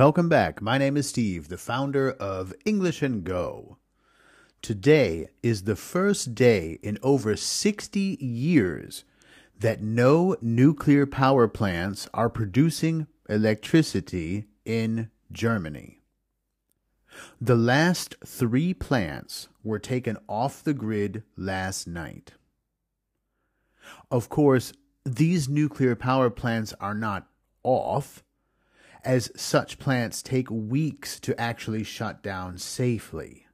Welcome back. My name is Steve, the founder of English and Go. Today is the first day in over 60 years that no nuclear power plants are producing electricity in Germany. The last three plants were taken off the grid last night. Of course, these nuclear power plants are not off, as such plants take weeks to actually shut down safely.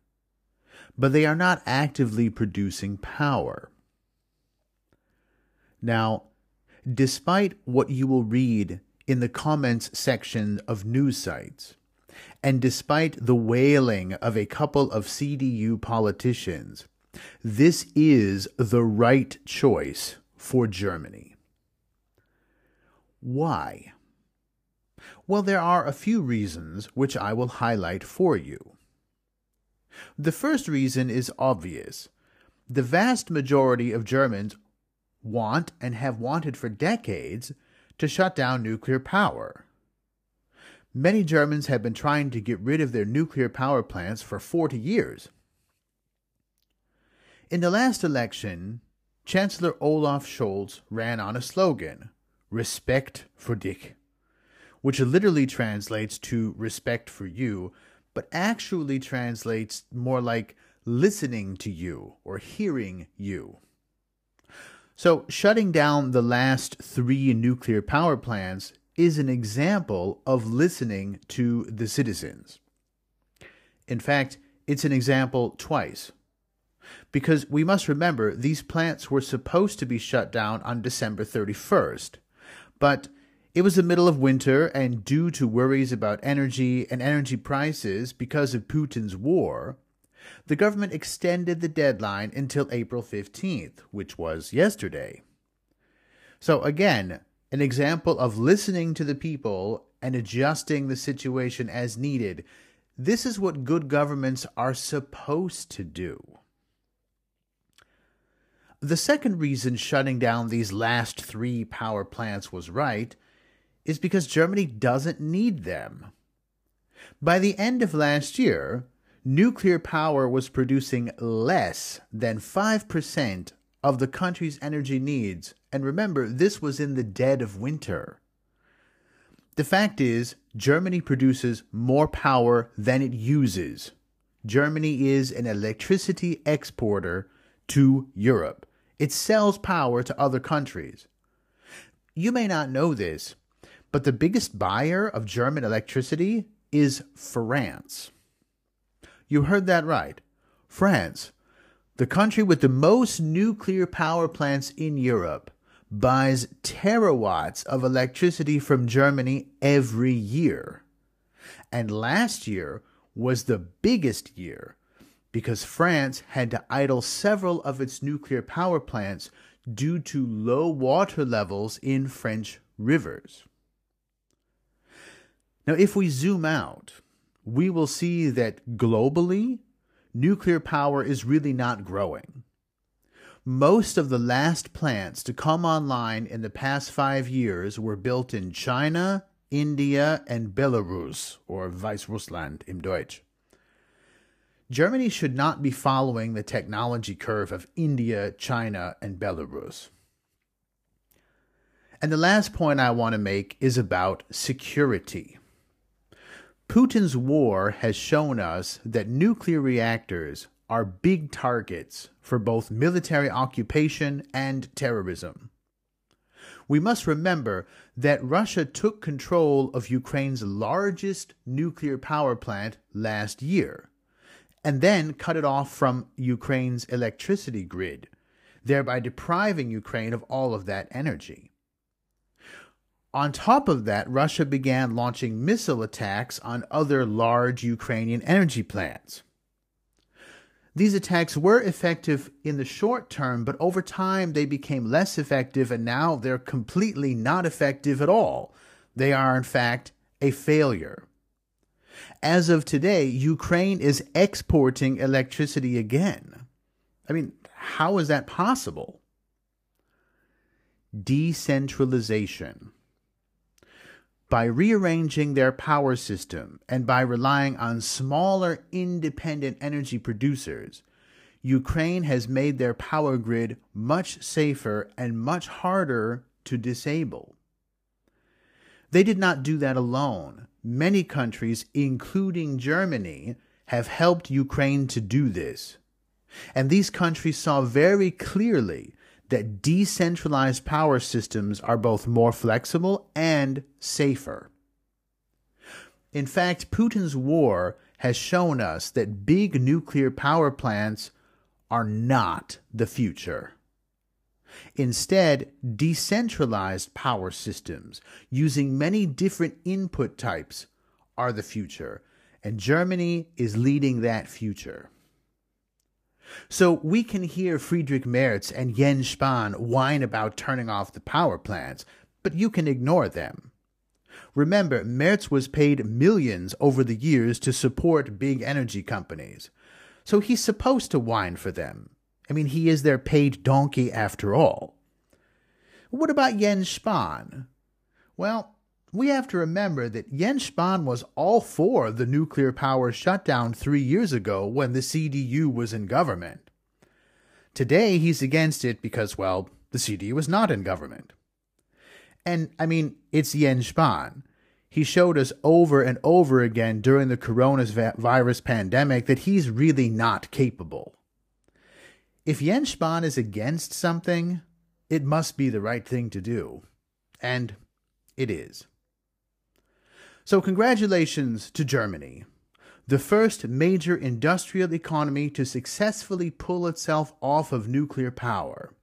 But they are not actively producing power. Now, despite what you will read in the comments section of news sites, and despite the wailing of a couple of CDU politicians, this is the right choice for Germany. Why? Well, there are a few reasons which I will highlight for you. The first reason is obvious. The vast majority of Germans want and have wanted for decades to shut down nuclear power. Many Germans have been trying to get rid of their nuclear power plants for 40 years. In the last election, Chancellor Olaf Scholz ran on a slogan, Respekt für dich, which literally translates to respect for you, but actually translates more like listening to you or hearing you. So, shutting down the last three nuclear power plants is an example of listening to the citizens. In fact, it's an example twice. Because we must remember these plants were supposed to be shut down on December 31st, but it was the middle of winter, and due to worries about energy and energy prices because of Putin's war, the government extended the deadline until April 15th, which was yesterday. So, again, an example of listening to the people and adjusting the situation as needed. This is what good governments are supposed to do. The second reason shutting down these last three power plants was right is because Germany doesn't need them. By the end of last year, nuclear power was producing less than 5% of the country's energy needs. And remember, this was in the dead of winter. The fact is, Germany produces more power than it uses. Germany is an electricity exporter to Europe. It sells power to other countries. You may not know this, but the biggest buyer of German electricity is France. You heard that right. France, the country with the most nuclear power plants in Europe, buys terawatts of electricity from Germany every year. And last year was the biggest year because France had to idle several of its nuclear power plants due to low water levels in French rivers. Now, if we zoom out, we will see that globally, nuclear power is really not growing. Most of the last plants to come online in the past five years were built in China, India, and Belarus, or Weißrussland im Deutsch. Germany should not be following the technology curve of India, China, and Belarus. And the last point I want to make is about security. Putin's war has shown us that nuclear reactors are big targets for both military occupation and terrorism. We must remember that Russia took control of Ukraine's largest nuclear power plant last year and then cut it off from Ukraine's electricity grid, thereby depriving Ukraine of all of that energy. On top of that, Russia began launching missile attacks on other large Ukrainian energy plants. These attacks were effective in the short term, but over time they became less effective, and now they're completely not effective at all. They are, in fact, a failure. As of today, Ukraine is exporting electricity again. I mean, how is that possible? Decentralization. By rearranging their power system and by relying on smaller independent energy producers, Ukraine has made their power grid much safer and much harder to disable. They did not do that alone. Many countries, including Germany, have helped Ukraine to do this. And these countries saw very clearly that decentralized power systems are both more flexible and safer. In fact, Putin's war has shown us that big nuclear power plants are not the future. Instead, decentralized power systems using many different input types are the future, and Germany is leading that future. So we can hear Friedrich Merz and Jens Spahn whine about turning off the power plants, but you can ignore them. Remember, Merz was paid millions over the years to support big energy companies, so he's supposed to whine for them. I mean, he is their paid donkey after all. What about Jens Spahn? Well, we have to remember that Jens Spahn was all for the nuclear power shutdown three years ago when the CDU was in government. Today, he's against it because, well, the CDU was not in government. And, I mean, it's Jens Spahn. He showed us over and over again during the coronavirus pandemic that he's really not capable. If Jens Spahn is against something, it must be the right thing to do. And it is. So, congratulations to Germany, the first major industrial economy to successfully pull itself off of nuclear power.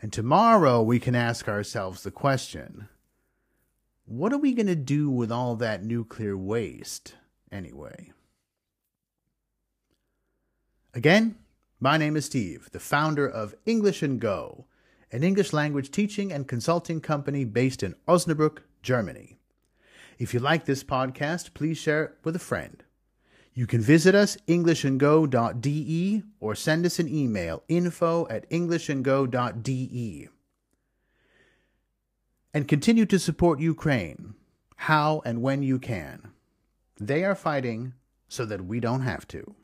And tomorrow we can ask ourselves the question what are we going to do with all that nuclear waste anyway? Again, my name is Steve, the founder of English and Go, an English language teaching and consulting company based in Osnabrück, Germany. If you like this podcast, please share it with a friend. You can visit us englishandgo.de or send us an email info at englishandgo.de. And continue to support Ukraine how and when you can. They are fighting so that we don't have to.